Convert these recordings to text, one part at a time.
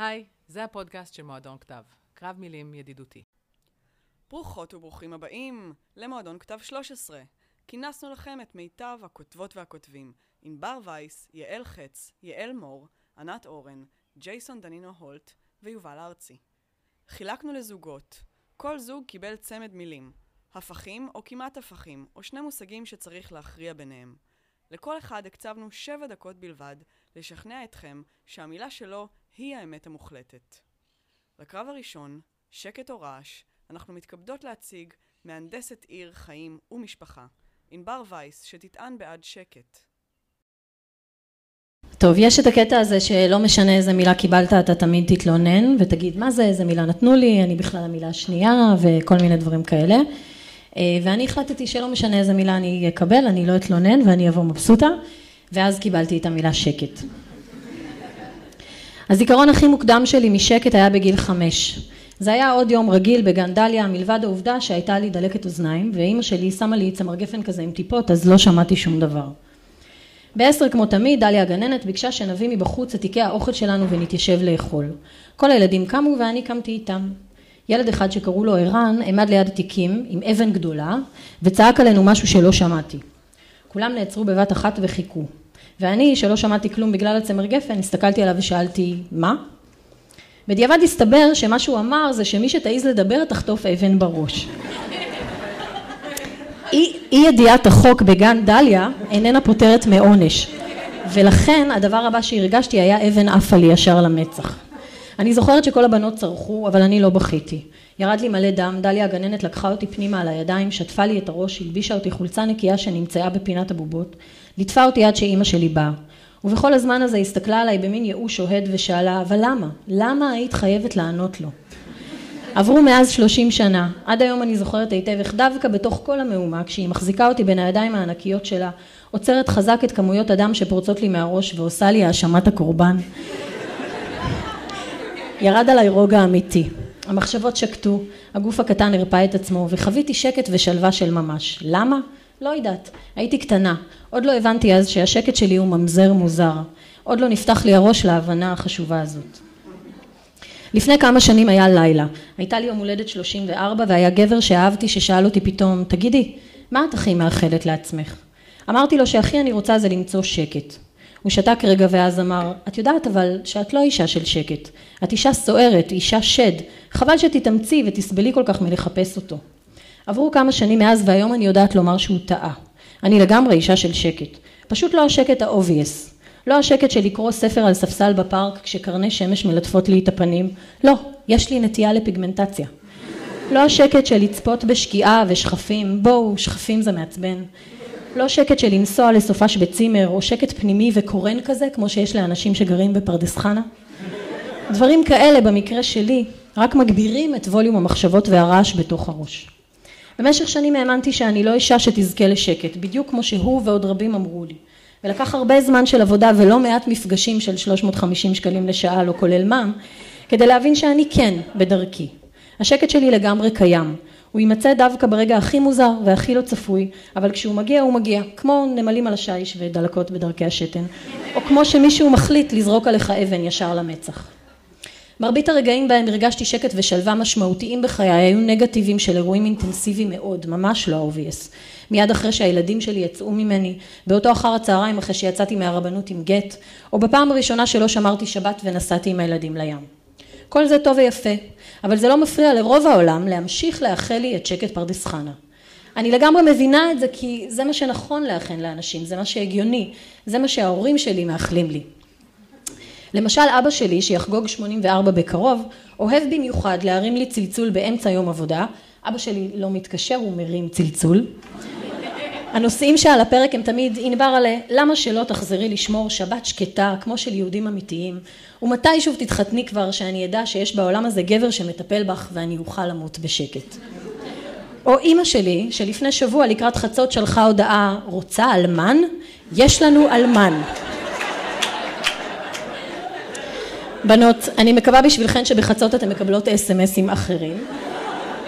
היי, זה הפודקאסט של מועדון כתב, קרב מילים ידידותי. ברוכות וברוכים הבאים למועדון כתב 13. כינסנו לכם את מיטב הכותבות והכותבים, ענבר וייס, יעל חץ, יעל מור, ענת אורן, ג'ייסון דנינו הולט ויובל ארצי. חילקנו לזוגות. כל זוג קיבל צמד מילים, הפכים או כמעט הפכים, או שני מושגים שצריך להכריע ביניהם. לכל אחד הקצבנו שבע דקות בלבד לשכנע אתכם שהמילה שלו היא האמת המוחלטת. לקרב הראשון, שקט או רעש, אנחנו מתכבדות להציג מהנדסת עיר, חיים ומשפחה, ענבר וייס, שתטען בעד שקט. טוב, יש את הקטע הזה שלא משנה איזה מילה קיבלת, אתה תמיד תתלונן ותגיד מה זה, איזה מילה נתנו לי, אני בכלל המילה השנייה וכל מיני דברים כאלה. אה, ואני החלטתי שלא משנה איזה מילה אני אקבל, אני לא אתלונן ואני אבוא מבסוטה, ואז קיבלתי את המילה שקט. הזיכרון הכי מוקדם שלי משקט היה בגיל חמש. זה היה עוד יום רגיל בגן דליה, מלבד העובדה שהייתה לי דלקת אוזניים, ואימא שלי שמה לי צמר גפן כזה עם טיפות, אז לא שמעתי שום דבר. בעשר כמו תמיד, דליה הגננת ביקשה שנביא מבחוץ את תיקי האוכל שלנו ונתיישב לאכול. כל הילדים קמו ואני קמתי איתם. ילד אחד שקראו לו ערן עמד ליד התיקים עם אבן גדולה וצעק עלינו משהו שלא שמעתי. כולם נעצרו בבת אחת וחיכו. ואני, שלא שמעתי כלום בגלל הצמר גפן, הסתכלתי עליו ושאלתי, מה? בדיעבד הסתבר שמה שהוא אמר זה שמי שתעז לדבר תחטוף אבן בראש. אי, אי ידיעת החוק בגן דליה איננה פותרת מעונש ולכן הדבר הבא שהרגשתי היה אבן עפה לי ישר למצח. אני זוכרת שכל הבנות צרחו אבל אני לא בכיתי. ירד לי מלא דם, דליה הגננת לקחה אותי פנימה על הידיים, שטפה לי את הראש, הלבישה אותי חולצה נקייה שנמצאה בפינת הבובות, ליטפה אותי עד שאימא שלי באה. ובכל הזמן הזה הסתכלה עליי במין ייאוש אוהד ושאלה, אבל למה? למה היית חייבת לענות לו? עברו מאז שלושים שנה, עד היום אני זוכרת היטב איך דווקא בתוך כל המהומה, כשהיא מחזיקה אותי בין הידיים הענקיות שלה, עוצרת חזק את כמויות הדם שפורצות לי מהראש ועושה לי האשמת הקורבן. ירד עליי רוגע אמיתי. המחשבות שקטו, הגוף הקטן הרפא את עצמו, וחוויתי שקט ושלווה של ממש. למה? לא יודעת. הייתי קטנה. עוד לא הבנתי אז שהשקט שלי הוא ממזר מוזר. עוד לא נפתח לי הראש להבנה החשובה הזאת. לפני כמה שנים היה לילה. הייתה לי יום הולדת 34 והיה גבר שאהבתי ששאל אותי פתאום, תגידי, מה את הכי מאחלת לעצמך? אמרתי לו שהכי אני רוצה זה למצוא שקט. הוא שתק רגע ואז אמר, את יודעת אבל שאת לא אישה של שקט. את אישה סוערת, אישה שד. חבל שתתאמצי ותסבלי כל כך מלחפש אותו. עברו כמה שנים מאז והיום אני יודעת לומר שהוא טעה. אני לגמרי אישה של שקט. פשוט לא השקט ה obvious. לא השקט של לקרוא ספר על ספסל בפארק כשקרני שמש מלטפות לי את הפנים. לא, יש לי נטייה לפיגמנטציה. לא השקט של לצפות בשקיעה ושחפים. בואו, שחפים זה מעצבן. לא שקט של לנסוע לסופש בצימר, או שקט פנימי וקורן כזה, כמו שיש לאנשים שגרים בפרדס חנה. דברים כאלה, במקרה שלי, רק מגבירים את ווליום המחשבות והרעש בתוך הראש. במשך שנים האמנתי שאני לא אישה שתזכה לשקט, בדיוק כמו שהוא ועוד רבים אמרו לי. ולקח הרבה זמן של עבודה ולא מעט מפגשים של 350 שקלים לשעה, לא כולל מע"מ, כדי להבין שאני כן בדרכי. השקט שלי לגמרי קיים. הוא יימצא דווקא ברגע הכי מוזר והכי לא צפוי, אבל כשהוא מגיע הוא מגיע, כמו נמלים על השיש ודלקות בדרכי השתן, או כמו שמישהו מחליט לזרוק עליך אבן ישר למצח. מרבית הרגעים בהם הרגשתי שקט ושלווה משמעותיים בחיי היו נגטיביים של אירועים אינטנסיביים מאוד, ממש לא obvious. מיד אחרי שהילדים שלי יצאו ממני, באותו אחר הצהריים אחרי שיצאתי מהרבנות עם גט, או בפעם הראשונה שלא שמרתי שבת ונסעתי עם הילדים לים. כל זה טוב ויפה, אבל זה לא מפריע לרוב העולם להמשיך לאחל לי את שקט פרדס חנה. אני לגמרי מבינה את זה כי זה מה שנכון לאחל לאנשים, זה מה שהגיוני, זה מה שההורים שלי מאחלים לי. למשל אבא שלי שיחגוג 84 בקרוב, אוהב במיוחד להרים לי צלצול באמצע יום עבודה, אבא שלי לא מתקשר, הוא מרים צלצול. הנושאים שעל הפרק הם תמיד ענבר עלה, למה שלא תחזרי לשמור שבת שקטה כמו של יהודים אמיתיים, ומתי שוב תתחתני כבר שאני אדע שיש בעולם הזה גבר שמטפל בך ואני אוכל למות בשקט. או אימא שלי, שלפני שבוע לקראת חצות שלחה הודעה, רוצה אלמן? יש לנו אלמן. בנות, אני מקווה בשבילכן שבחצות אתן מקבלות אס.אם.אסים אחרים.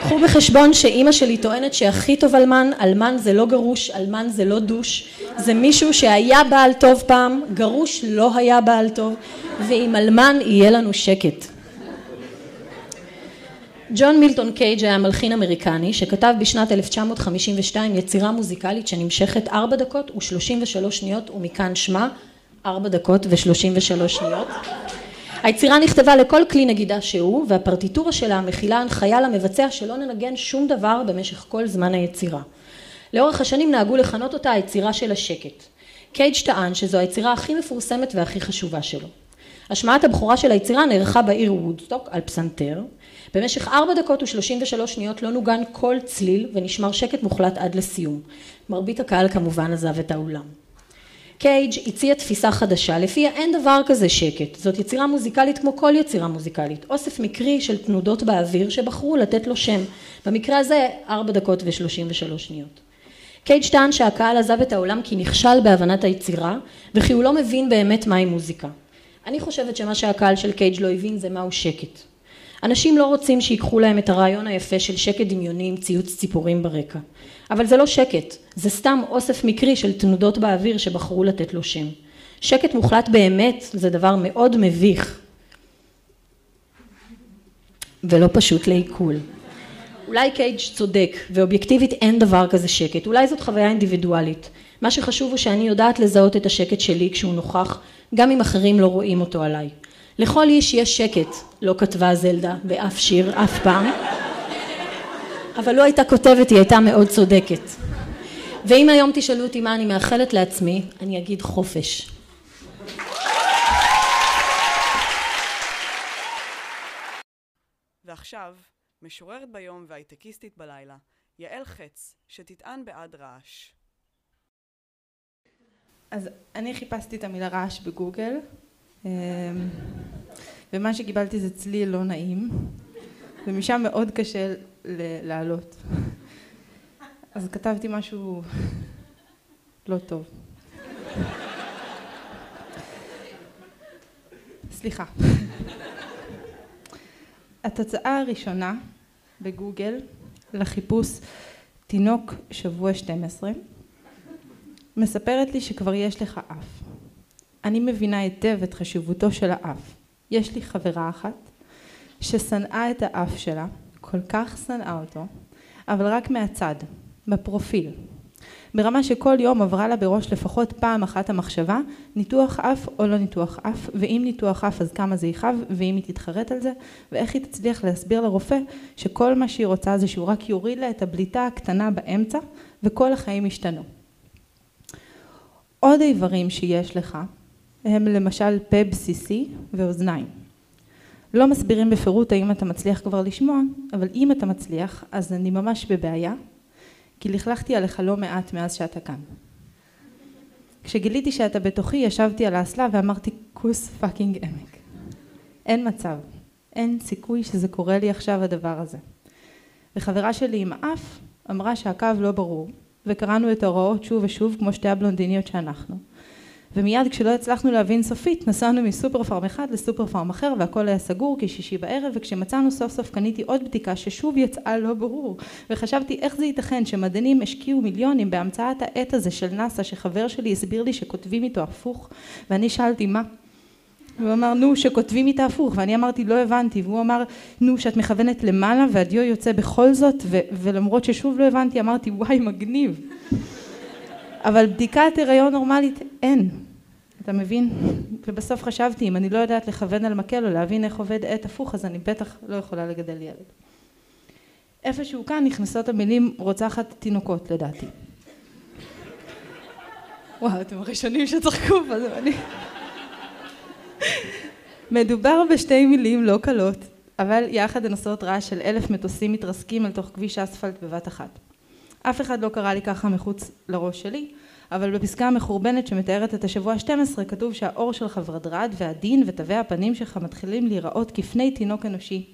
קחו בחשבון שאימא שלי טוענת שהכי טוב אלמן, אלמן זה לא גרוש, אלמן זה לא דוש, זה מישהו שהיה בעל טוב פעם, גרוש לא היה בעל טוב, ועם אלמן יהיה לנו שקט. ג'ון מילטון קייג' היה מלחין אמריקני שכתב בשנת 1952 יצירה מוזיקלית שנמשכת 4 דקות ו-33 שניות ומכאן שמה 4 דקות ו-33 שניות. היצירה נכתבה לכל כלי נגידה שהוא והפרטיטורה שלה מכילה הנחיה למבצע שלא ננגן שום דבר במשך כל זמן היצירה. לאורך השנים נהגו לכנות אותה היצירה של השקט. קייג' טען שזו היצירה הכי מפורסמת והכי חשובה שלו. השמעת הבכורה של היצירה נערכה בעיר וודסטוק על פסנתר. במשך ארבע דקות ושלושים ושלוש שניות לא נוגן כל צליל ונשמר שקט מוחלט עד לסיום. מרבית הקהל כמובן עזב את האולם. קייג' הציע תפיסה חדשה לפיה אין דבר כזה שקט, זאת יצירה מוזיקלית כמו כל יצירה מוזיקלית, אוסף מקרי של תנודות באוויר שבחרו לתת לו שם, במקרה הזה ארבע דקות ושלושים ושלוש שניות. קייג' טען שהקהל עזב את העולם כי נכשל בהבנת היצירה וכי הוא לא מבין באמת מהי מוזיקה. אני חושבת שמה שהקהל של קייג' לא הבין זה מהו שקט. אנשים לא רוצים שיקחו להם את הרעיון היפה של שקט דמיוני עם ציוץ ציפורים ברקע. אבל זה לא שקט, זה סתם אוסף מקרי של תנודות באוויר שבחרו לתת לו שם. שקט מוחלט באמת זה דבר מאוד מביך ולא פשוט לעיכול. אולי קייג' צודק ואובייקטיבית אין דבר כזה שקט, אולי זאת חוויה אינדיבידואלית. מה שחשוב הוא שאני יודעת לזהות את השקט שלי כשהוא נוכח, גם אם אחרים לא רואים אותו עליי. לכל איש יש שקט, לא כתבה זלדה באף שיר אף פעם, אבל לא הייתה כותבת, היא הייתה מאוד צודקת. ואם היום תשאלו אותי מה אני מאחלת לעצמי, אני אגיד חופש. ועכשיו, משוררת ביום והייטקיסטית בלילה, יעל חץ, שתטען בעד רעש. אז אני חיפשתי את המילה רעש בגוגל, ומה שקיבלתי זה צליל לא נעים, ומשם מאוד קשה לעלות. אז כתבתי משהו לא טוב. סליחה. התוצאה הראשונה בגוגל לחיפוש תינוק שבוע 12 מספרת לי שכבר יש לך אף. אני מבינה היטב את חשיבותו של האף. יש לי חברה אחת ששנאה את האף שלה, כל כך שנאה אותו, אבל רק מהצד, בפרופיל. ברמה שכל יום עברה לה בראש לפחות פעם אחת המחשבה ניתוח אף או לא ניתוח אף ואם ניתוח אף אז כמה זה יכאב ואם היא תתחרט על זה ואיך היא תצליח להסביר לרופא שכל מה שהיא רוצה זה שהוא רק יוריד לה את הבליטה הקטנה באמצע וכל החיים ישתנו. עוד איברים שיש לך הם למשל פה בסיסי ואוזניים. לא מסבירים בפירוט האם אתה מצליח כבר לשמוע, אבל אם אתה מצליח אז אני ממש בבעיה כי לכלכתי עליך לא מעט מאז שאתה כאן. כשגיליתי שאתה בתוכי ישבתי על האסלה ואמרתי כוס פאקינג עמק. אין מצב, אין סיכוי שזה קורה לי עכשיו הדבר הזה. וחברה שלי עם אף אמרה שהקו לא ברור וקראנו את ההוראות שוב ושוב כמו שתי הבלונדיניות שאנחנו. ומיד כשלא הצלחנו להבין סופית נסענו מסופר פארם אחד לסופר פארם אחר והכל היה סגור כי שישי בערב וכשמצאנו סוף סוף קניתי עוד בדיקה ששוב יצאה לא ברור וחשבתי איך זה ייתכן שמדענים השקיעו מיליונים בהמצאת העט הזה של נאסא שחבר שלי הסביר לי שכותבים איתו הפוך ואני שאלתי מה? והוא אמר נו שכותבים איתה הפוך. ואני אמרתי לא הבנתי. והוא אמר נו שאת מכוונת למעלה והדיו יוצא בכל זאת ו- ולמרות ששוב לא הבנתי אמרתי וואי מגניב אבל בדיקת הריון נורמלית אין אתה מבין? ובסוף חשבתי אם אני לא יודעת לכוון על מקל או להבין איך עובד עט הפוך אז אני בטח לא יכולה לגדל ילד איפשהו כאן נכנסות המילים רוצחת תינוקות לדעתי וואו אתם הראשונים שצחקו פה זה אני מדובר בשתי מילים לא קלות, אבל יחד הן עושות רעש של אלף מטוסים מתרסקים אל תוך כביש אספלט בבת אחת. אף אחד לא קרא לי ככה מחוץ לראש שלי, אבל בפסקה המחורבנת שמתארת את השבוע ה-12 כתוב שהאור שלך ורדרד והדין ותווי הפנים שלך מתחילים להיראות כפני תינוק אנושי.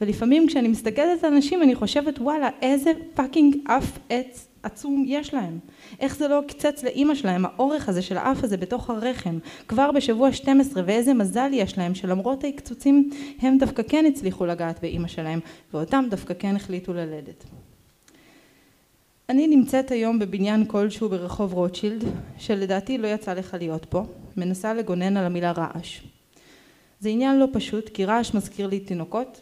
ולפעמים כשאני מסתכלת על אנשים אני חושבת וואלה איזה fucking אף עץ עצום יש להם? איך זה לא עקצץ לאימא שלהם, האורך הזה של האף הזה בתוך הרחם, כבר בשבוע 12, ואיזה מזל יש להם שלמרות העקצוצים הם דווקא כן הצליחו לגעת באימא שלהם, ואותם דווקא כן החליטו ללדת. אני נמצאת היום בבניין כלשהו ברחוב רוטשילד, שלדעתי לא יצא לך להיות פה, מנסה לגונן על המילה רעש. זה עניין לא פשוט, כי רעש מזכיר לי תינוקות,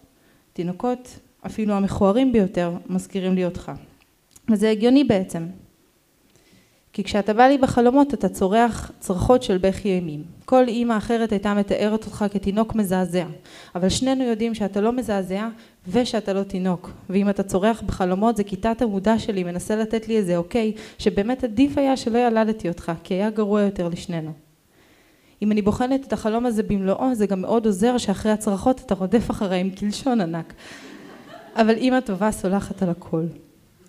תינוקות, אפילו המכוערים ביותר, מזכירים לי אותך. וזה הגיוני בעצם. כי כשאתה בא לי בחלומות אתה צורח צרחות של בכי אימים. כל אימא אחרת הייתה מתארת אותך כתינוק מזעזע, אבל שנינו יודעים שאתה לא מזעזע ושאתה לא תינוק. ואם אתה צורח בחלומות זה כי תת המודע שלי מנסה לתת לי איזה אוקיי, שבאמת עדיף היה שלא ילדתי אותך, כי היה גרוע יותר לשנינו. אם אני בוחנת את החלום הזה במלואו, זה גם מאוד עוזר שאחרי הצרחות אתה רודף אחריי עם קלשון ענק. אבל אימא טובה סולחת על הכל.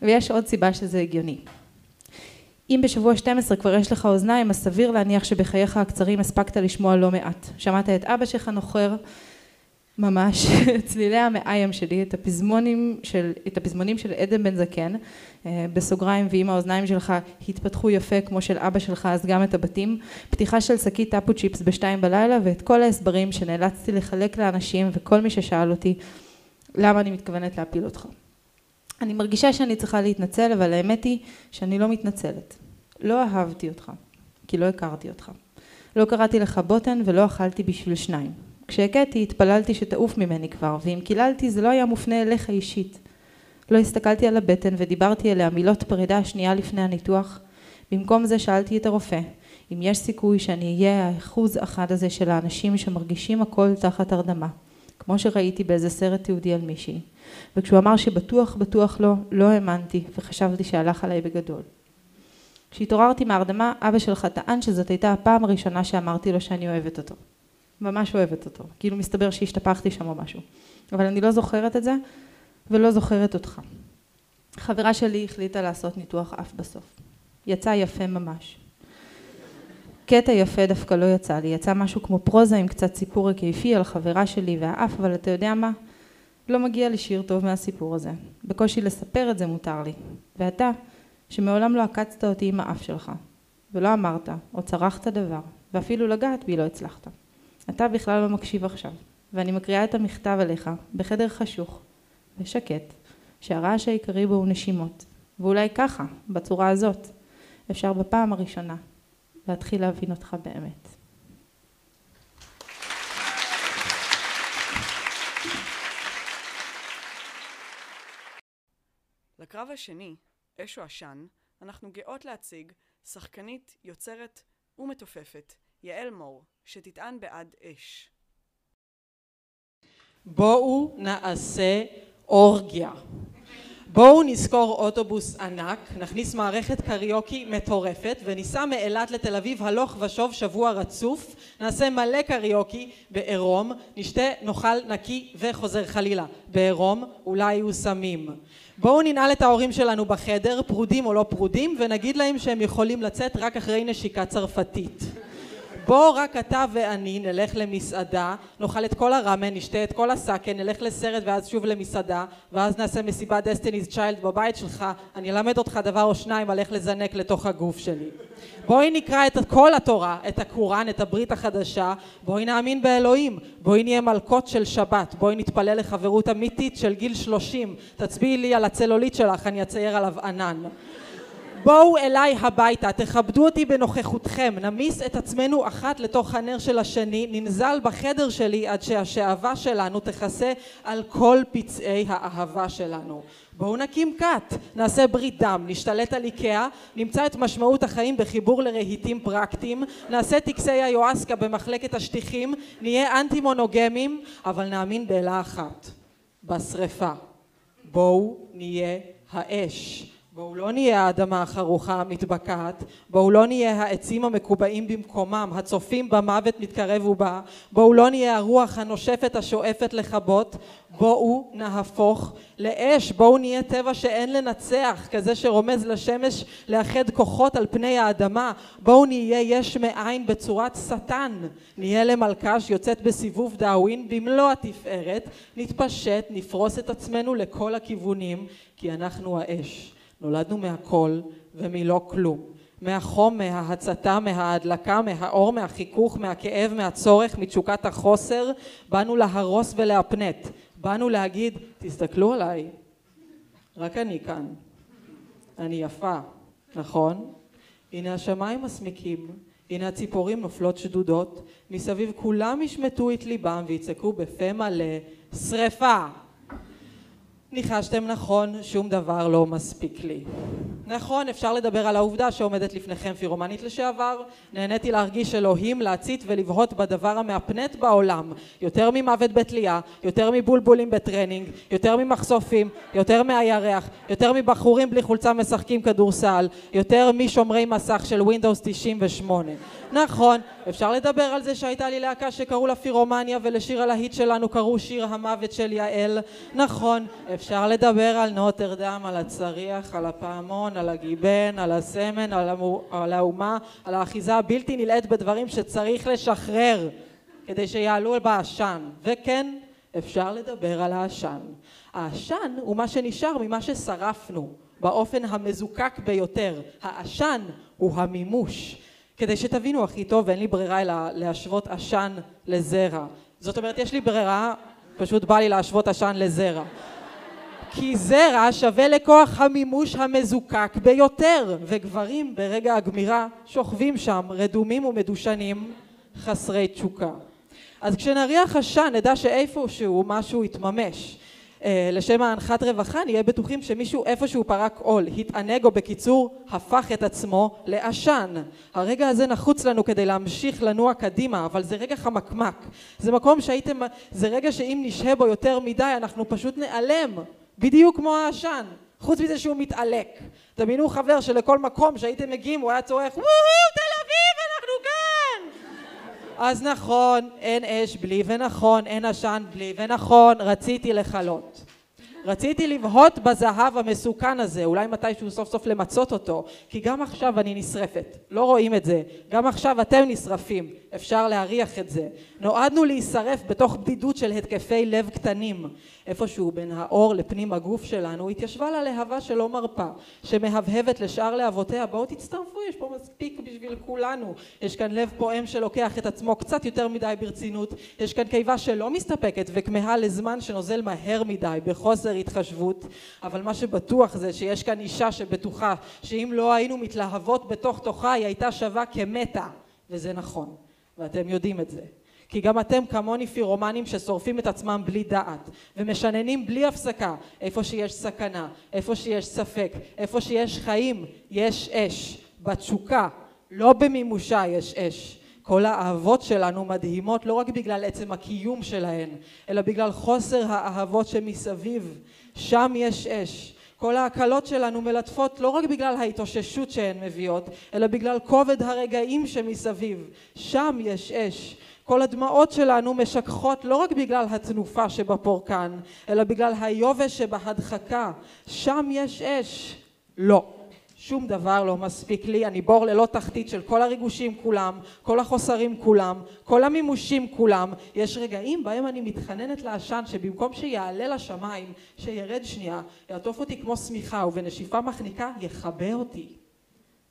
ויש עוד סיבה שזה הגיוני. אם בשבוע 12 כבר יש לך אוזניים, אז סביר להניח שבחייך הקצרים הספקת לשמוע לא מעט. שמעת את אבא שלך נוחר ממש צלילי המעיים שלי, את הפזמונים של, את הפזמונים של עדן בן זקן, אה, בסוגריים, ואם האוזניים שלך התפתחו יפה כמו של אבא שלך, אז גם את הבתים, פתיחה של שקית טאפו צ'יפס בשתיים בלילה, ואת כל ההסברים שנאלצתי לחלק לאנשים, וכל מי ששאל אותי למה אני מתכוונת להפיל אותך. אני מרגישה שאני צריכה להתנצל, אבל האמת היא שאני לא מתנצלת. לא אהבתי אותך, כי לא הכרתי אותך. לא קראתי לך בוטן ולא אכלתי בשביל שניים. כשהכיתי התפללתי שתעוף ממני כבר, ואם קיללתי זה לא היה מופנה אליך אישית. לא הסתכלתי על הבטן ודיברתי אליה מילות פרידה שנייה לפני הניתוח. במקום זה שאלתי את הרופא, אם יש סיכוי שאני אהיה האחוז אחד הזה של האנשים שמרגישים הכל תחת הרדמה, כמו שראיתי באיזה סרט תיעודי על מישהי. וכשהוא אמר שבטוח בטוח לא, לא האמנתי וחשבתי שהלך עליי בגדול. כשהתעוררתי מהרדמה, אבא שלך טען שזאת הייתה הפעם הראשונה שאמרתי לו שאני אוהבת אותו. ממש אוהבת אותו. כאילו מסתבר שהשתפכתי שם או משהו. אבל אני לא זוכרת את זה, ולא זוכרת אותך. חברה שלי החליטה לעשות ניתוח אף בסוף. יצא יפה ממש. קטע יפה דווקא לא יצא לי, יצא משהו כמו פרוזה עם קצת סיפור היקפי על חברה שלי והאף, אבל אתה יודע מה? לא מגיע לי שיר טוב מהסיפור הזה. בקושי לספר את זה מותר לי. ואתה, שמעולם לא עקצת אותי עם האף שלך, ולא אמרת, או צרחת דבר, ואפילו לגעת בי לא הצלחת. אתה בכלל לא מקשיב עכשיו, ואני מקריאה את המכתב אליך בחדר חשוך ושקט, שהרעש העיקרי בו הוא נשימות, ואולי ככה, בצורה הזאת, אפשר בפעם הראשונה להתחיל להבין אותך באמת. לקרב השני, אש או עשן, אנחנו גאות להציג שחקנית, יוצרת ומתופפת, יעל מור, שתטען בעד אש. בואו נעשה אורגיה. בואו נזכור אוטובוס ענק, נכניס מערכת קריוקי מטורפת וניסע מאילת לתל אביב הלוך ושוב שבוע רצוף, נעשה מלא קריוקי בעירום, נשתה נאכל נקי וחוזר חלילה. בעירום אולי יהיו סמים. בואו ננעל את ההורים שלנו בחדר, פרודים או לא פרודים, ונגיד להם שהם יכולים לצאת רק אחרי נשיקה צרפתית. בוא רק אתה ואני נלך למסעדה, נאכל את כל הראמן, נשתה את כל הסאקה, נלך לסרט ואז שוב למסעדה, ואז נעשה מסיבת Destiny's Child בבית שלך, אני אלמד אותך דבר או שניים על איך לזנק לתוך הגוף שלי. בואי נקרא את כל התורה, את הקוראן, את הברית החדשה, בואי נאמין באלוהים, בואי נהיה מלכות של שבת, בואי נתפלל לחברות אמיתית של גיל שלושים, תצביעי לי על הצלוליט שלך, אני אצייר עליו ענן. בואו אליי הביתה, תכבדו אותי בנוכחותכם, נמיס את עצמנו אחת לתוך הנר של השני, ננזל בחדר שלי עד שהשאהבה שלנו תכסה על כל פצעי האהבה שלנו. בואו נקים כת, נעשה ברית דם, נשתלט על איקאה, נמצא את משמעות החיים בחיבור לרהיטים פרקטיים, נעשה טקסי היואסקה במחלקת השטיחים, נהיה אנטי מונוגמים, אבל נאמין באלה אחת, בשרפה. בואו נהיה האש. בואו לא נהיה האדמה החרוכה המתבקעת, בואו לא נהיה העצים המקובעים במקומם, הצופים במוות מתקרב ובא, בואו לא נהיה הרוח הנושפת השואפת לכבות, בואו נהפוך לאש, בואו נהיה טבע שאין לנצח, כזה שרומז לשמש לאחד כוחות על פני האדמה, בואו נהיה יש מאין בצורת שטן, נהיה למלכה שיוצאת בסיבוב דאווין במלוא התפארת, נתפשט, נפרוס את עצמנו לכל הכיוונים, כי אנחנו האש. נולדנו מהכל ומלא כלום. מהחום, מההצתה, מההדלקה, מהאור, מהחיכוך, מהכאב, מהצורך, מתשוקת החוסר, באנו להרוס ולהפנט. באנו להגיד, תסתכלו עליי, רק אני כאן. אני יפה, נכון? הנה השמיים מסמיקים, הנה הציפורים נופלות שדודות, מסביב כולם ישמטו את ליבם ויצעקו בפה מלא, שרפה! ניחשתם נכון, שום דבר לא מספיק לי. נכון, אפשר לדבר על העובדה שעומדת לפניכם פירומנית לשעבר. נהניתי להרגיש אלוהים, להצית ולבהות בדבר המהפנט בעולם. יותר ממוות בתלייה, יותר מבולבולים בטרנינג, יותר ממחשופים, יותר מהירח, יותר מבחורים בלי חולצה משחקים כדורסל, יותר משומרי מסך של Windows 98. נכון, אפשר לדבר על זה שהייתה לי להקה שקראו לה פירומניה ולשיר הלהיט שלנו קראו שיר המוות של יעל. נכון, אפשר לדבר על נוטרדם, על הצריח, על הפעמון, על הגיבן, על הסמן, על, המו, על האומה, על האחיזה הבלתי נלאית בדברים שצריך לשחרר כדי שיעלו בעשן. וכן, אפשר לדבר על העשן. העשן הוא מה שנשאר ממה ששרפנו באופן המזוקק ביותר. העשן הוא המימוש. כדי שתבינו הכי טוב, אין לי ברירה אלא להשוות עשן לזרע. זאת אומרת, יש לי ברירה, פשוט בא לי להשוות עשן לזרע. כי זרע שווה לכוח המימוש המזוקק ביותר, וגברים ברגע הגמירה שוכבים שם רדומים ומדושנים חסרי תשוקה. אז כשנריח עשן נדע שאיפשהו משהו יתממש. אה, לשם ההנחת רווחה נהיה בטוחים שמישהו איפשהו פרק עול, התענג או בקיצור הפך את עצמו לעשן. הרגע הזה נחוץ לנו כדי להמשיך לנוע קדימה, אבל זה רגע חמקמק. זה מקום שהייתם, זה רגע שאם נשהה בו יותר מדי אנחנו פשוט נעלם, בדיוק כמו העשן. חוץ מזה שהוא מתעלק. דמיינו חבר שלכל מקום שהייתם מגיעים הוא היה צורך וואו תל אביב! אז נכון, אין אש בלי ונכון, אין עשן בלי ונכון, רציתי לכלות. רציתי לבהות בזהב המסוכן הזה, אולי מתישהו סוף סוף למצות אותו, כי גם עכשיו אני נשרפת, לא רואים את זה, גם עכשיו אתם נשרפים, אפשר להריח את זה. נועדנו להישרף בתוך בדידות של התקפי לב קטנים. איפשהו בין האור לפנים הגוף שלנו התיישבה לה להבה שלא מרפה, שמהבהבת לשאר להבותיה, בואו תצטרפו, יש פה מספיק בשביל כולנו. יש כאן לב פועם שלוקח את עצמו קצת יותר מדי ברצינות, יש כאן קיבה שלא מסתפקת וכמהה לזמן שנוזל מהר מדי, בחוסר התחשבות, אבל מה שבטוח זה שיש כאן אישה שבטוחה שאם לא היינו מתלהבות בתוך תוכה היא הייתה שווה כמתה, וזה נכון, ואתם יודעים את זה. כי גם אתם כמוני פירומנים ששורפים את עצמם בלי דעת ומשננים בלי הפסקה איפה שיש סכנה, איפה שיש ספק, איפה שיש חיים יש אש, בתשוקה, לא במימושה יש אש. כל האהבות שלנו מדהימות לא רק בגלל עצם הקיום שלהן, אלא בגלל חוסר האהבות שמסביב. שם יש אש. כל ההקלות שלנו מלטפות לא רק בגלל ההתאוששות שהן מביאות, אלא בגלל כובד הרגעים שמסביב. שם יש אש. כל הדמעות שלנו משככות לא רק בגלל התנופה שבפורקן, אלא בגלל היובש שבהדחקה. שם יש אש. לא. שום דבר לא מספיק לי, אני בור ללא תחתית של כל הריגושים כולם, כל החוסרים כולם, כל המימושים כולם. יש רגעים בהם אני מתחננת לעשן שבמקום שיעלה לשמיים, שירד שנייה, יעטוף אותי כמו שמיכה ובנשיפה מחניקה יכבה אותי.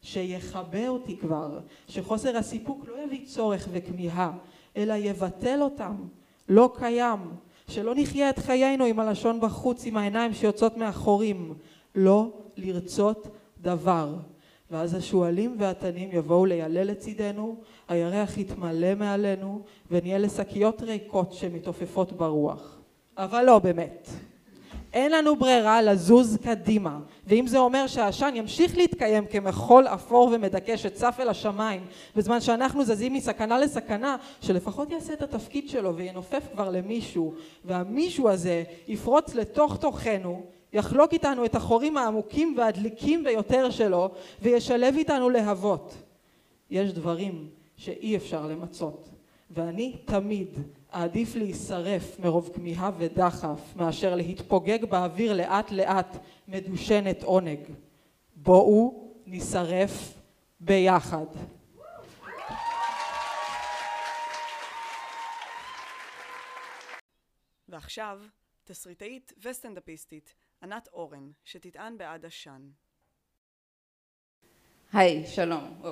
שיכבה אותי כבר, שחוסר הסיפוק לא יביא צורך וכמיהה, אלא יבטל אותם. לא קיים. שלא נחיה את חיינו עם הלשון בחוץ, עם העיניים שיוצאות מהחורים. לא לרצות דבר. ואז השועלים והתנים יבואו לילל לצידנו, הירח יתמלא מעלינו, ונהיה לשקיות ריקות שמתעופפות ברוח. אבל לא באמת. אין לנו ברירה לזוז קדימה, ואם זה אומר שהעשן ימשיך להתקיים כמחול אפור ומדכא שצף אל השמיים, בזמן שאנחנו זזים מסכנה לסכנה, שלפחות יעשה את התפקיד שלו וינופף כבר למישהו, והמישהו הזה יפרוץ לתוך תוכנו, יחלוק איתנו את החורים העמוקים והדליקים ביותר שלו, וישלב איתנו להבות. יש דברים שאי אפשר למצות, ואני תמיד עדיף להישרף מרוב כמיהה ודחף מאשר להתפוגג באוויר לאט לאט מדושנת עונג. בואו נשרף ביחד. ועכשיו, תסריטאית וסטנדאפיסטית, ענת אורן, שתטען בעד עשן. היי, שלום.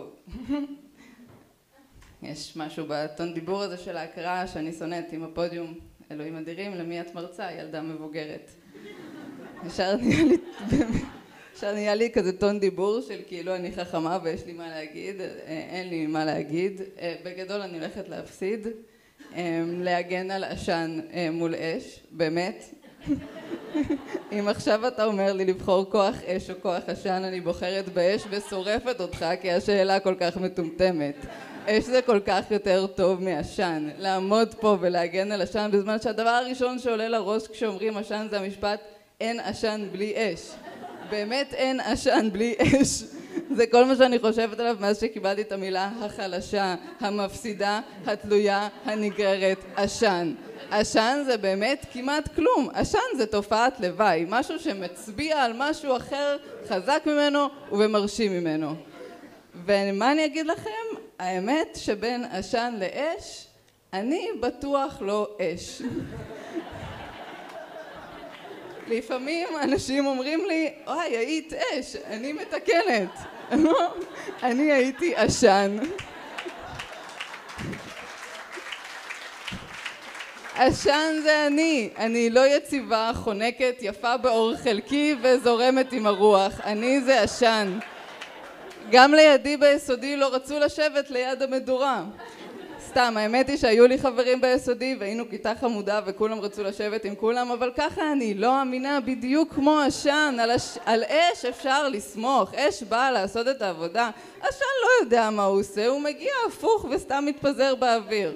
יש משהו בטון דיבור הזה של ההקראה שאני שונאת עם הפודיום. אלוהים אדירים, למי את מרצה? ילדה מבוגרת. ישר נהיה לי, ישר נהיה לי כזה טון דיבור של כאילו אני חכמה ויש לי מה להגיד, אה, אין לי מה להגיד. אה, בגדול אני הולכת להפסיד, אה, להגן על עשן מול אש, באמת. אם עכשיו אתה אומר לי לבחור כוח אש או כוח עשן, אני בוחרת באש ושורפת אותך כי השאלה כל כך מטומטמת. אש זה כל כך יותר טוב מעשן. לעמוד פה ולהגן על עשן בזמן שהדבר הראשון שעולה לראש כשאומרים עשן זה המשפט אין עשן בלי אש. באמת אין עשן בלי אש. זה כל מה שאני חושבת עליו מאז שקיבלתי את המילה החלשה, המפסידה, התלויה, הנגררת, עשן. עשן זה באמת כמעט כלום. עשן זה תופעת לוואי, משהו שמצביע על משהו אחר חזק ממנו ומרשים ממנו. ומה אני אגיד לכם? האמת שבין עשן לאש, אני בטוח לא אש. לפעמים אנשים אומרים לי, אוי, היית אש, אני מתקנת. אני הייתי עשן. עשן זה אני, אני לא יציבה, חונקת, יפה באור חלקי וזורמת עם הרוח. אני זה עשן. גם לידי ביסודי לא רצו לשבת ליד המדורה. סתם, האמת היא שהיו לי חברים ביסודי והיינו כיתה חמודה וכולם רצו לשבת עם כולם, אבל ככה אני לא אמינה בדיוק כמו עשן, על, הש... על אש אפשר לסמוך, אש באה לעשות את העבודה. עשן לא יודע מה הוא עושה, הוא מגיע הפוך וסתם מתפזר באוויר.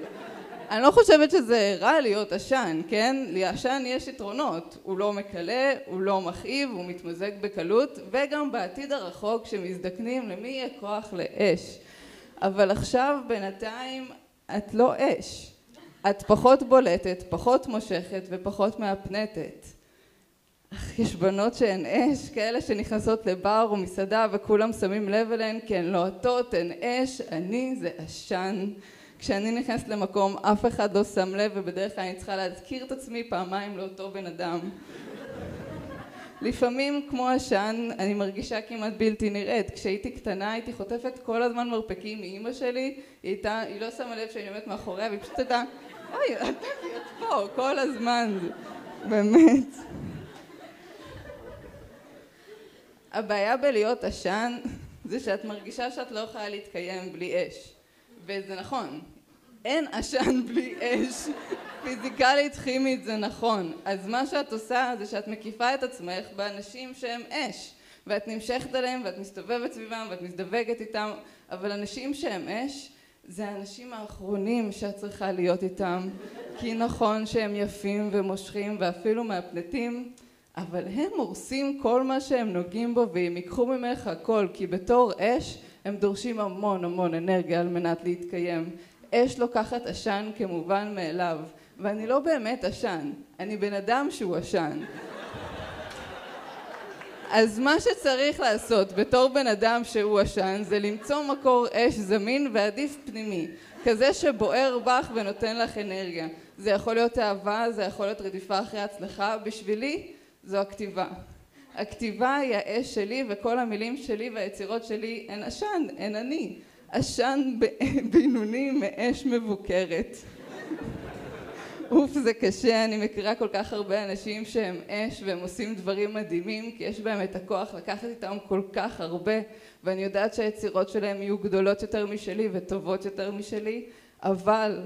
אני לא חושבת שזה רע להיות עשן, כן? לעשן יש יתרונות, הוא לא מקלה, הוא לא מכאיב, הוא מתמזג בקלות, וגם בעתיד הרחוק כשמזדקנים למי יהיה כוח לאש. אבל עכשיו בינתיים את לא אש, את פחות בולטת, פחות מושכת ופחות מהפנטת. אך יש בנות שהן אש, כאלה שנכנסות לבר או מסעדה וכולם שמים לב אליהן כי הן לוהטות, הן אש, אני זה עשן. כשאני נכנסת למקום אף אחד לא שם לב ובדרך כלל אני צריכה להזכיר את עצמי פעמיים לאותו בן אדם. לפעמים כמו עשן אני מרגישה כמעט בלתי נראית. כשהייתי קטנה הייתי חוטפת כל הזמן מרפקים מאימא שלי, היא, הייתה, היא לא שמה לב שאני עומדת מאחוריה והיא פשוט הייתה אוי, את פה כל הזמן, באמת. הבעיה בלהיות עשן זה שאת מרגישה שאת לא יכולה להתקיים בלי אש. וזה נכון, אין עשן בלי אש, פיזיקלית כימית זה נכון, אז מה שאת עושה זה שאת מקיפה את עצמך באנשים שהם אש, ואת נמשכת עליהם ואת מסתובבת סביבם ואת מזדווגת איתם, אבל אנשים שהם אש זה האנשים האחרונים שאת צריכה להיות איתם, כי נכון שהם יפים ומושכים ואפילו מהפנטים, אבל הם הורסים כל מה שהם נוגעים בו והם ייקחו ממך הכל, כי בתור אש הם דורשים המון המון אנרגיה על מנת להתקיים. אש לוקחת עשן כמובן מאליו, ואני לא באמת עשן, אני בן אדם שהוא עשן. אז מה שצריך לעשות בתור בן אדם שהוא עשן זה למצוא מקור אש זמין ועדיף פנימי, כזה שבוער בך ונותן לך אנרגיה. זה יכול להיות אהבה, זה יכול להיות רדיפה אחרי הצלחה, בשבילי זו הכתיבה. הכתיבה היא האש שלי וכל המילים שלי והיצירות שלי הן עשן, הן אני. עשן בינוני מאש מבוקרת. אוף זה קשה, אני מכירה כל כך הרבה אנשים שהם אש והם עושים דברים מדהימים כי יש בהם את הכוח לקחת איתם כל כך הרבה ואני יודעת שהיצירות שלהם יהיו גדולות יותר משלי וטובות יותר משלי אבל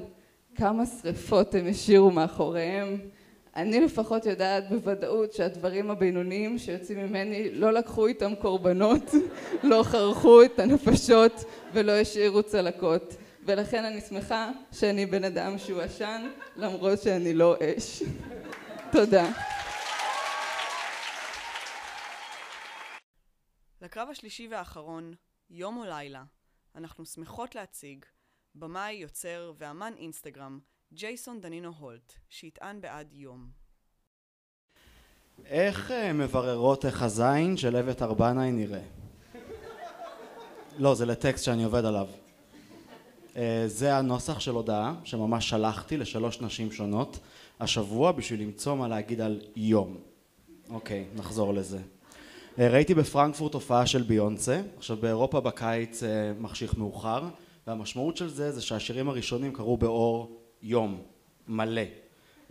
כמה שריפות הם השאירו מאחוריהם אני לפחות יודעת בוודאות שהדברים הבינוניים שיוצאים ממני לא לקחו איתם קורבנות, לא חרכו את הנפשות ולא השאירו צלקות. ולכן אני שמחה שאני בן אדם שהוא עשן, למרות שאני לא אש. תודה. לקרב השלישי והאחרון, יום או לילה, אנחנו שמחות להציג במאי, יוצר ואמן אינסטגרם ג'ייסון דנינו הולט, שיטען בעד יום. איך אה, מבררות איך הזין של אבת ארבנאי נראה? לא, זה לטקסט שאני עובד עליו. אה, זה הנוסח של הודעה שממש שלחתי לשלוש נשים שונות השבוע בשביל למצוא מה להגיד על יום. אוקיי, נחזור לזה. אה, ראיתי בפרנקפורט הופעה של ביונסה, עכשיו באירופה בקיץ מחשיך מאוחר, והמשמעות של זה זה שהשירים הראשונים קרו באור יום, מלא.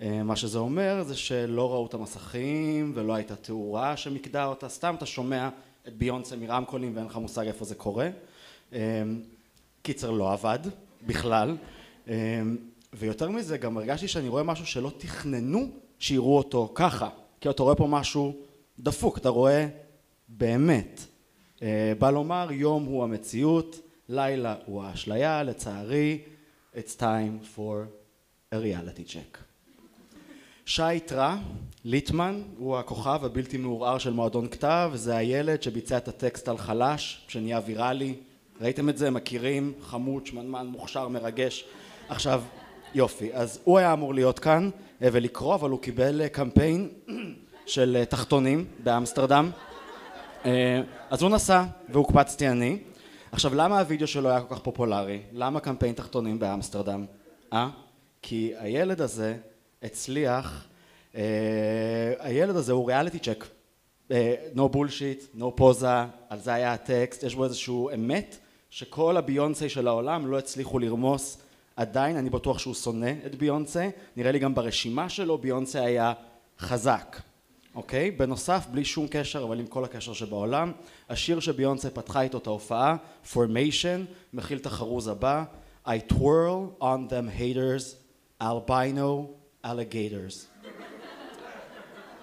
אה, מה שזה אומר זה שלא ראו את המסכים ולא הייתה תאורה שמיקדה אותה, סתם אתה שומע את ביונסה מרמקולים ואין לך מושג איפה זה קורה. קיצר לא עבד בכלל, ויותר מזה גם הרגשתי שאני רואה משהו שלא תכננו שיראו אותו ככה, כי אתה רואה פה משהו דפוק, אתה רואה באמת. אה, בא לומר יום הוא המציאות, לילה הוא האשליה, לצערי it's time for a reality check. שי טרה, ליטמן, הוא הכוכב הבלתי מעורער של מועדון כתב, זה הילד שביצע את הטקסט על חלש, שנהיה ויראלי, ראיתם את זה? מכירים? חמוד, שמנמן, מוכשר, מרגש. עכשיו, יופי, אז הוא היה אמור להיות כאן אה, ולקרוא, אבל הוא קיבל אה, קמפיין של תחתונים באמסטרדם. אה, אז הוא נסע והוקפצתי אני. עכשיו למה הווידאו שלו היה כל כך פופולרי? למה קמפיין תחתונים באמסטרדם? אה? כי הילד הזה הצליח, אה, הילד הזה הוא ריאליטי צ'ק. נו בולשיט, נו פוזה, על זה היה הטקסט, יש בו איזשהו אמת שכל הביונסי של העולם לא הצליחו לרמוס עדיין, אני בטוח שהוא שונא את ביונסה, נראה לי גם ברשימה שלו ביונסה היה חזק. אוקיי? בנוסף, בלי שום קשר, אבל עם כל הקשר שבעולם, השיר שביונסה פתחה איתו את ההופעה, Formation, מכיל את החרוז הבא, I twirl on them haters, albino alligators.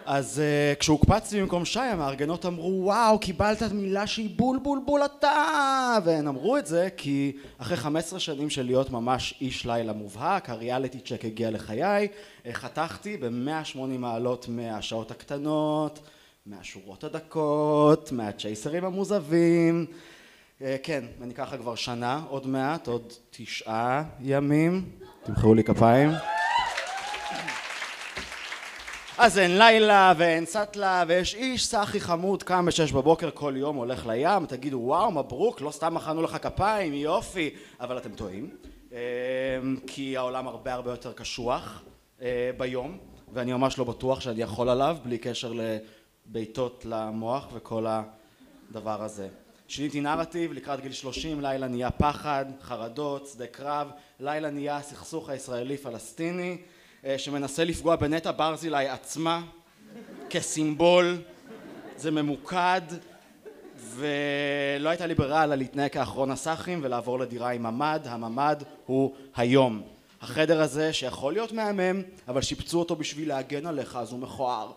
אז uh, כשהוקפצתי במקום שי המארגנות אמרו וואו קיבלת מילה שהיא בול בול בול אתה. והן אמרו את זה כי אחרי 15 שנים של להיות ממש איש לילה מובהק הריאליטי צ'ק הגיע לחיי אה, חתכתי ב-180 מעלות מהשעות הקטנות מהשורות הדקות מהצ'ייסרים המוזבים. uh, כן אני ככה כבר שנה עוד מעט עוד תשעה ימים תמחאו לי כפיים. אז אין לילה ואין סטלה ויש איש סאחי חמוד קם בשש בבוקר כל יום הולך לים. תגידו וואו מברוק לא סתם מחאנו לך כפיים יופי. אבל אתם טועים אמ, כי העולם הרבה הרבה יותר קשוח אה, ביום ואני ממש לא בטוח שאני יכול עליו בלי קשר לבעיטות למוח וכל הדבר הזה שיניתי נרטיב לקראת גיל שלושים לילה נהיה פחד חרדות שדה קרב לילה נהיה הסכסוך הישראלי פלסטיני אה, שמנסה לפגוע בנטע ברזילי עצמה כסימבול, זה ממוקד ולא הייתה לי ברירה אלא להתנהג כאחרון הסאחים ולעבור לדירה עם ממ"ד, הממ"ד הוא היום. החדר הזה שיכול להיות מהמם אבל שיפצו אותו בשביל להגן עליך אז הוא מכוער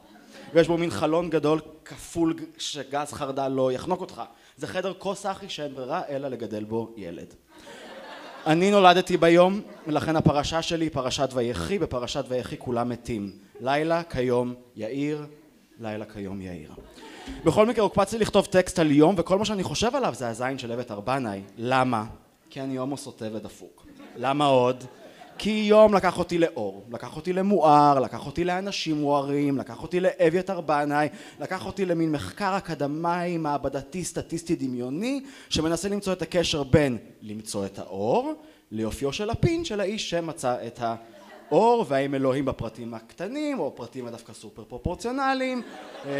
ויש בו מין חלון גדול כפול שגז חרדל לא יחנוק אותך זה חדר כה סאחי שאין ברירה אלא לגדל בו ילד אני נולדתי ביום, ולכן הפרשה שלי היא פרשת ויחי, בפרשת ויחי כולם מתים. לילה כיום יאיר, לילה כיום יאיר. בכל מקרה הוקפץ לי לכתוב טקסט על יום, וכל מה שאני חושב עליו זה הזין של אבט ארבנאי. למה? כי אני הומו סוטה ודפוק. למה עוד? כי יום לקח אותי לאור, לקח אותי למואר, לקח אותי לאנשים מוארים, לקח אותי לאביתר בנאי, לקח אותי למין מחקר אקדמאי, מעבדתי, סטטיסטי, דמיוני, שמנסה למצוא את הקשר בין למצוא את האור, ליופיו של הפין של האיש שמצא את האור, והאם אלוהים בפרטים הקטנים, או פרטים הדווקא סופר פרופורציונליים. אמ,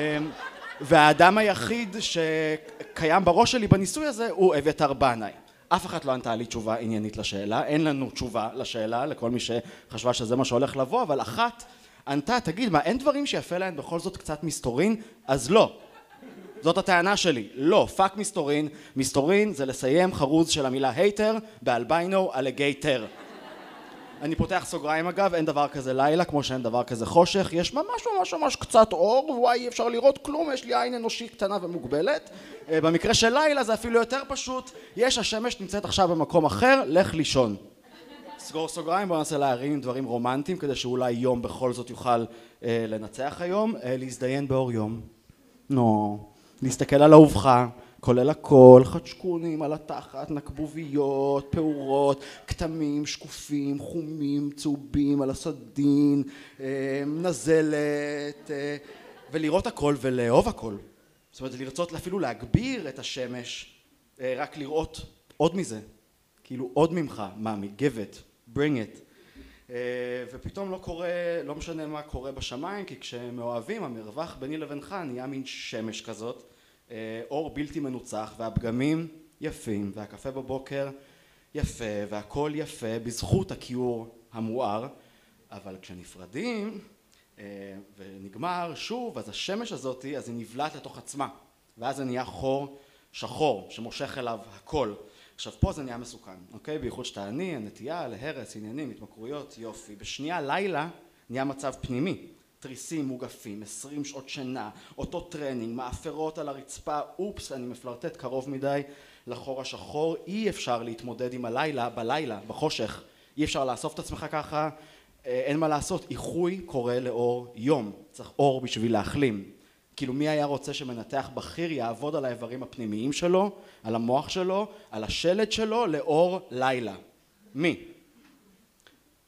והאדם היחיד שקיים בראש שלי בניסוי הזה הוא אביתר בנאי. אף אחת לא ענתה לי תשובה עניינית לשאלה, אין לנו תשובה לשאלה לכל מי שחשבה שזה מה שהולך לבוא, אבל אחת ענתה, תגיד, מה אין דברים שיפה להן בכל זאת קצת מסתורין? אז לא. זאת הטענה שלי. לא, fuck מסתורין. מסתורין זה לסיים חרוז של המילה hater ב albino alligator. אני פותח סוגריים אגב, אין דבר כזה לילה כמו שאין דבר כזה חושך, יש ממש ממש ממש קצת אור, וואי אי אפשר לראות כלום, יש לי עין אנושית קטנה ומוגבלת. אה, במקרה של לילה זה אפילו יותר פשוט, יש השמש נמצאת עכשיו במקום אחר, לך לישון. סגור סוגריים, בוא ננסה להרים דברים רומנטיים כדי שאולי יום בכל זאת יוכל אה, לנצח היום, אה, להזדיין באור יום. נו, להסתכל על אהובך, כולל הכל, חדשקונים על התחת, נקבוביות, פעורות, כתמים, שקופים, חומים, צהובים, על הסדין, אה, נזלת, אה, ולראות הכל ולאהוב הכל. זאת אומרת, לרצות אפילו להגביר את השמש, אה, רק לראות עוד מזה, כאילו עוד ממך, מאמי, give it, bring it. ופתאום לא קורה, לא משנה מה קורה בשמיים, כי כשמאוהבים, המרווח ביני לבינך נהיה מין שמש כזאת. אה, אור בלתי מנוצח והפגמים יפים והקפה בבוקר יפה והכל יפה בזכות הכיעור המואר. אבל כשנפרדים אה, ונגמר שוב אז השמש הזאתי אז היא נבלעת לתוך עצמה. ואז זה נהיה חור שחור שמושך אליו הכל. עכשיו פה זה נהיה מסוכן אוקיי? בייחוד שאתה עני הנטייה להרס עניינים התמכרויות יופי. בשנייה לילה נהיה מצב פנימי תריסים מוגפים, עשרים שעות שינה, אותו טרנינג, מאפרות על הרצפה, אופס, אני מפלרטט קרוב מדי לחור השחור, אי אפשר להתמודד עם הלילה, בלילה, בחושך, אי אפשר לאסוף את עצמך ככה, אה, אין מה לעשות, איחוי קורה לאור יום, צריך אור בשביל להחלים. כאילו מי היה רוצה שמנתח בכיר יעבוד על האיברים הפנימיים שלו, על המוח שלו, על השלד שלו, לאור לילה? מי?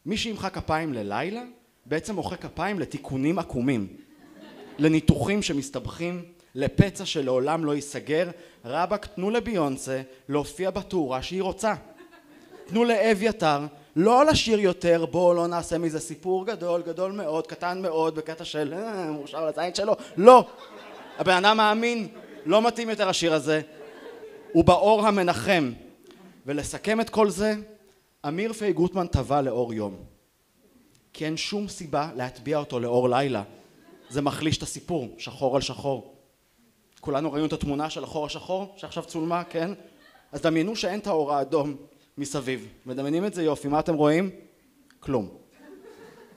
מי שימחא כפיים ללילה בעצם מוחא כפיים לתיקונים עקומים, לניתוחים שמסתבכים, לפצע שלעולם לא ייסגר, רבאק תנו לביונסה להופיע בתאורה שהיא רוצה. תנו לאביתר לא לשיר יותר, בואו לא נעשה מזה סיפור גדול, גדול מאוד, קטן מאוד, בקטע של אה, מאושר לזין שלו, לא! הבן אדם מאמין, לא מתאים יותר השיר הזה, הוא באור המנחם. ולסכם את כל זה, אמיר פי גוטמן טבע לאור יום. כי אין שום סיבה להטביע אותו לאור לילה. זה מחליש את הסיפור, שחור על שחור. כולנו ראינו את התמונה של החור השחור שעכשיו צולמה, כן? אז דמיינו שאין את האור האדום מסביב. מדמיינים את זה יופי, מה אתם רואים? כלום.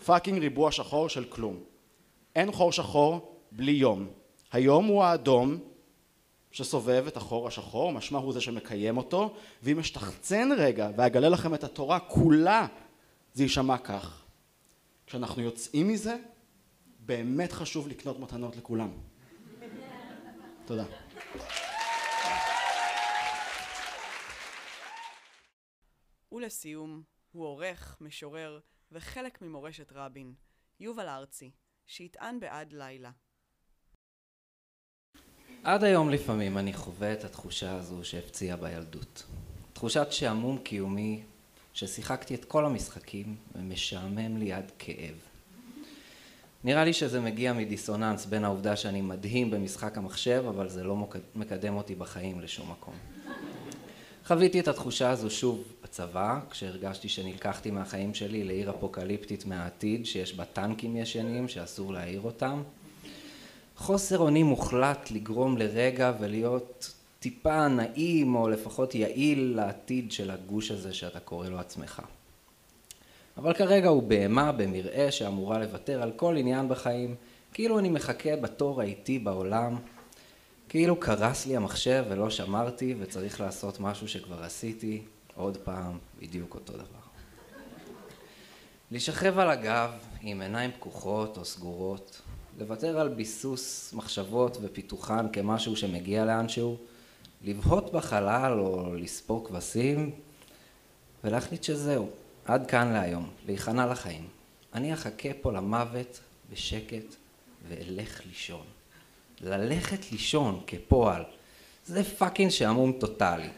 פאקינג ריבוע שחור של כלום. אין חור שחור בלי יום. היום הוא האדום שסובב את החור השחור, משמע הוא זה שמקיים אותו, ואם אשתחצן רגע ואגלה לכם את התורה כולה, זה יישמע כך. כשאנחנו יוצאים מזה, באמת חשוב לקנות מתנות לכולם. תודה. ולסיום, הוא עורך, משורר וחלק ממורשת רבין, יובל ארצי, שיטען בעד לילה. עד היום לפעמים אני חווה את התחושה הזו שהפציעה בילדות. תחושת שעמום קיומי ששיחקתי את כל המשחקים ומשעמם לי עד כאב. נראה לי שזה מגיע מדיסוננס בין העובדה שאני מדהים במשחק המחשב, אבל זה לא מקדם אותי בחיים לשום מקום. חוויתי את התחושה הזו שוב בצבא, כשהרגשתי שנלקחתי מהחיים שלי לעיר אפוקליפטית מהעתיד, שיש בה טנקים ישנים שאסור להעיר אותם. חוסר אונים מוחלט לגרום לרגע ולהיות טיפה נעים או לפחות יעיל לעתיד של הגוש הזה שאתה קורא לו עצמך. אבל כרגע הוא בהמה במרעה שאמורה לוותר על כל עניין בחיים, כאילו אני מחכה בתור האיטי בעולם, כאילו קרס לי המחשב ולא שמרתי וצריך לעשות משהו שכבר עשיתי. עוד פעם בדיוק אותו דבר. להישכב על הגב עם עיניים פקוחות או סגורות, לוותר על ביסוס מחשבות ופיתוחן כמשהו שמגיע לאנשהו, לבהות בחלל או לספור כבשים ולהחליט שזהו, עד כאן להיום, להיכנע לחיים. אני אחכה פה למוות בשקט ואלך לישון. ללכת לישון כפועל, זה fucking שעמום טוטאלי.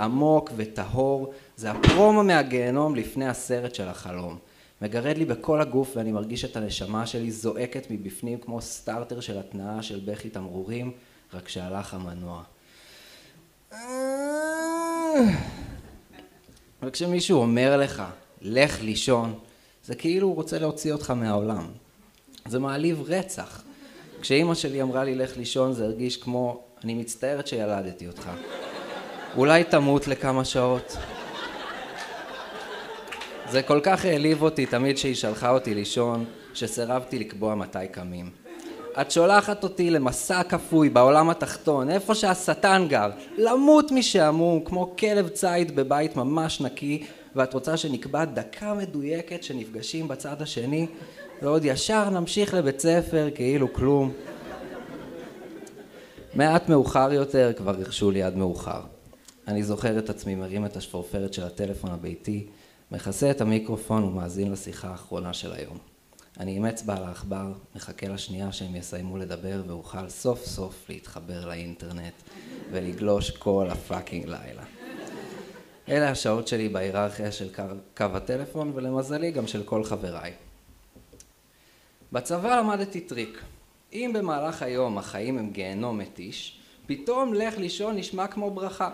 עמוק וטהור, זה הפרומו מהגיהנום לפני הסרט של החלום. מגרד לי בכל הגוף ואני מרגיש את הנשמה שלי זועקת מבפנים כמו סטארטר של התנעה של בכי תמרורים, רק שהלך המנוע. וכשמישהו אומר לך, לך לישון, זה כאילו הוא רוצה להוציא אותך מהעולם. זה מעליב רצח. כשאימא שלי אמרה לי לך לישון זה הרגיש כמו, אני מצטערת שילדתי אותך. אולי תמות לכמה שעות. זה כל כך העליב אותי תמיד שהיא שלחה אותי לישון, שסירבתי לקבוע מתי קמים. את שולחת אותי למסע כפוי בעולם התחתון, איפה שהשטן גר, למות משעמום, כמו כלב ציד בבית ממש נקי, ואת רוצה שנקבע דקה מדויקת שנפגשים בצד השני, ועוד ישר נמשיך לבית ספר כאילו כלום. מעט מאוחר יותר כבר הרשו לי עד מאוחר. אני זוכר את עצמי מרים את השפורפרת של הטלפון הביתי, מכסה את המיקרופון ומאזין לשיחה האחרונה של היום. אני עם אצבע על העכבר, מחכה לשנייה שהם יסיימו לדבר ואוכל סוף סוף להתחבר לאינטרנט ולגלוש כל ה fucking לילה. אלה השעות שלי בהיררכיה של קו, קו הטלפון ולמזלי גם של כל חבריי. בצבא למדתי טריק. אם במהלך היום החיים הם גיהנום מתיש, פתאום לך לישון נשמע כמו ברכה.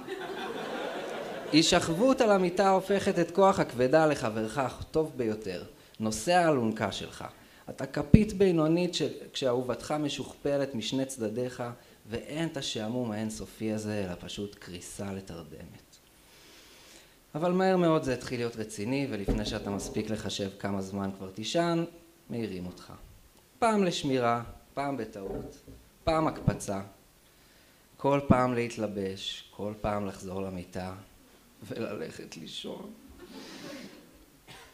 הישכבות על המיטה הופכת את כוח הכבדה לחברך הטוב ביותר. נושא אלונקה שלך. אתה כפית בינונית כשאהובתך משוכפלת משני צדדיך ואין את השעמום האינסופי הזה אלא פשוט קריסה לתרדמת. אבל מהר מאוד זה התחיל להיות רציני ולפני שאתה מספיק לחשב כמה זמן כבר תישן, מעירים אותך. פעם לשמירה, פעם בטעות, פעם הקפצה, כל פעם להתלבש, כל פעם לחזור למיטה וללכת לישון.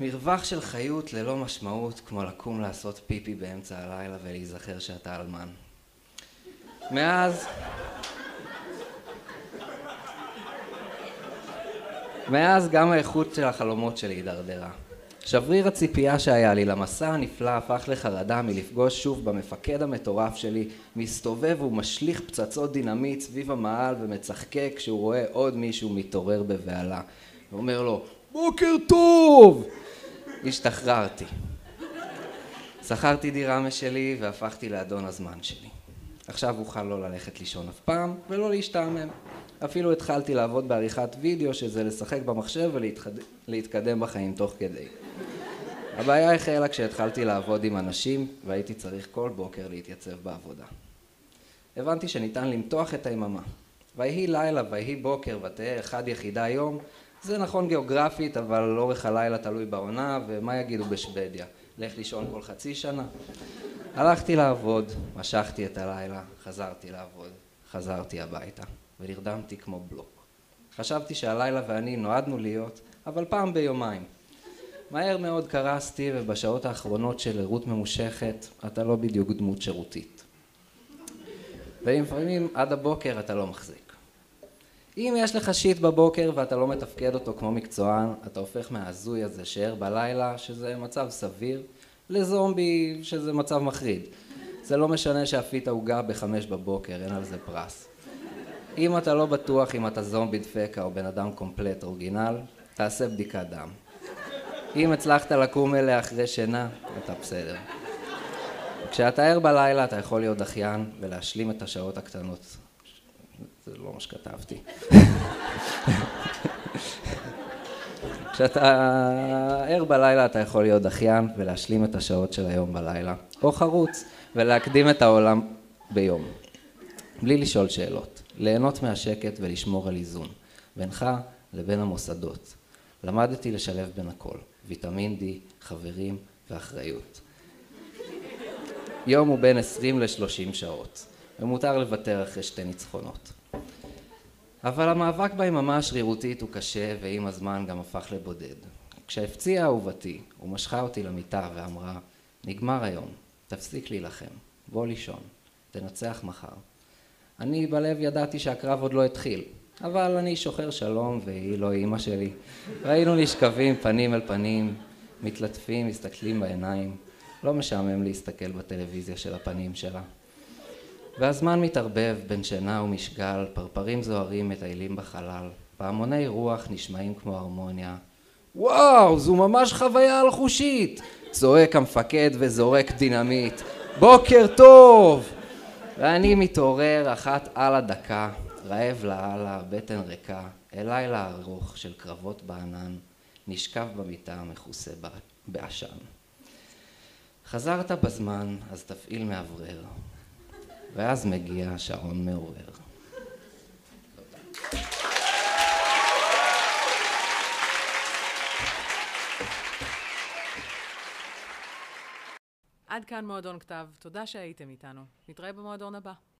מרווח של חיות ללא משמעות כמו לקום לעשות פיפי באמצע הלילה ולהיזכר שאתה אלמן. מאז... מאז גם האיכות של החלומות שלי הידרדרה. שבריר הציפייה שהיה לי למסע הנפלא הפך לחרדה מלפגוש שוב במפקד המטורף שלי, מסתובב ומשליך פצצות דינמיט סביב המעל ומצחקק כשהוא רואה עוד מישהו מתעורר בבהלה. ואומר לו, בוקר טוב! השתחררתי. שכרתי דירה משלי והפכתי לאדון הזמן שלי. עכשיו אוכל לא ללכת לישון אף פעם ולא להשתעמם. אפילו התחלתי לעבוד בעריכת וידאו שזה לשחק במחשב ולהתקדם בחיים תוך כדי. הבעיה החלה כשהתחלתי לעבוד עם אנשים והייתי צריך כל בוקר להתייצב בעבודה. הבנתי שניתן למתוח את היממה. ויהי לילה ויהי בוקר ותהא אחד יחידה יום זה נכון גיאוגרפית אבל אורך הלילה תלוי בעונה ומה יגידו בשוודיה לך לישון כל חצי שנה הלכתי לעבוד, משכתי את הלילה, חזרתי לעבוד, חזרתי הביתה ונרדמתי כמו בלוק. חשבתי שהלילה ואני נועדנו להיות, אבל פעם ביומיים. מהר מאוד קרסתי ובשעות האחרונות של ערות ממושכת אתה לא בדיוק דמות שירותית. ולפעמים עד הבוקר אתה לא מחזיק. אם יש לך שיט בבוקר ואתה לא מתפקד אותו כמו מקצוען, אתה הופך מההזוי הזה שער בלילה, שזה מצב סביר, לזומבי שזה מצב מחריד. זה לא משנה שאפית עוגה בחמש בבוקר, אין על זה פרס. אם אתה לא בטוח אם אתה זומבי דפקה או בן אדם קומפלט אורגינל, תעשה בדיקת דם. אם הצלחת לקום אליה אחרי שינה, אתה בסדר. כשאתה ער בלילה אתה יכול להיות דחיין ולהשלים את השעות הקטנות. זה לא מה שכתבתי. כשאתה ער בלילה אתה יכול להיות דחיין ולהשלים את השעות של היום בלילה, או חרוץ ולהקדים את העולם ביום, בלי לשאול שאלות, ליהנות מהשקט ולשמור על איזון, בינך לבין המוסדות. למדתי לשלב בין הכל, ויטמין D, חברים ואחריות. יום הוא בין 20 ל-30 שעות, ומותר לוותר אחרי שתי ניצחונות. אבל המאבק ביממה השרירותית הוא קשה ועם הזמן גם הפך לבודד. כשהפציעה אהובתי ומשכה אותי למיטה ואמרה נגמר היום, תפסיק להילחם, בוא לישון, תנצח מחר. אני בלב ידעתי שהקרב עוד לא התחיל, אבל אני שוחר שלום והיא לא אימא שלי. ראינו נשכבים פנים אל פנים, מתלטפים, מסתכלים בעיניים, לא משעמם להסתכל בטלוויזיה של הפנים שלה. והזמן מתערבב בין שינה ומשגל, פרפרים זוהרים מטיילים בחלל, פעמוני רוח נשמעים כמו הרמוניה. וואו, זו ממש חוויה אלחושית! צועק המפקד וזורק דינמיט. בוקר טוב! ואני מתעורר אחת על הדקה, רעב לאללה, בטן ריקה, אל לילה ארוך של קרבות בענן, נשכב במיטה מכוסה בעשן. חזרת בזמן, אז תפעיל מאוורר. ואז מגיע שעון מעורר. עד כאן מועדון כתב, תודה שהייתם איתנו. נתראה במועדון הבא.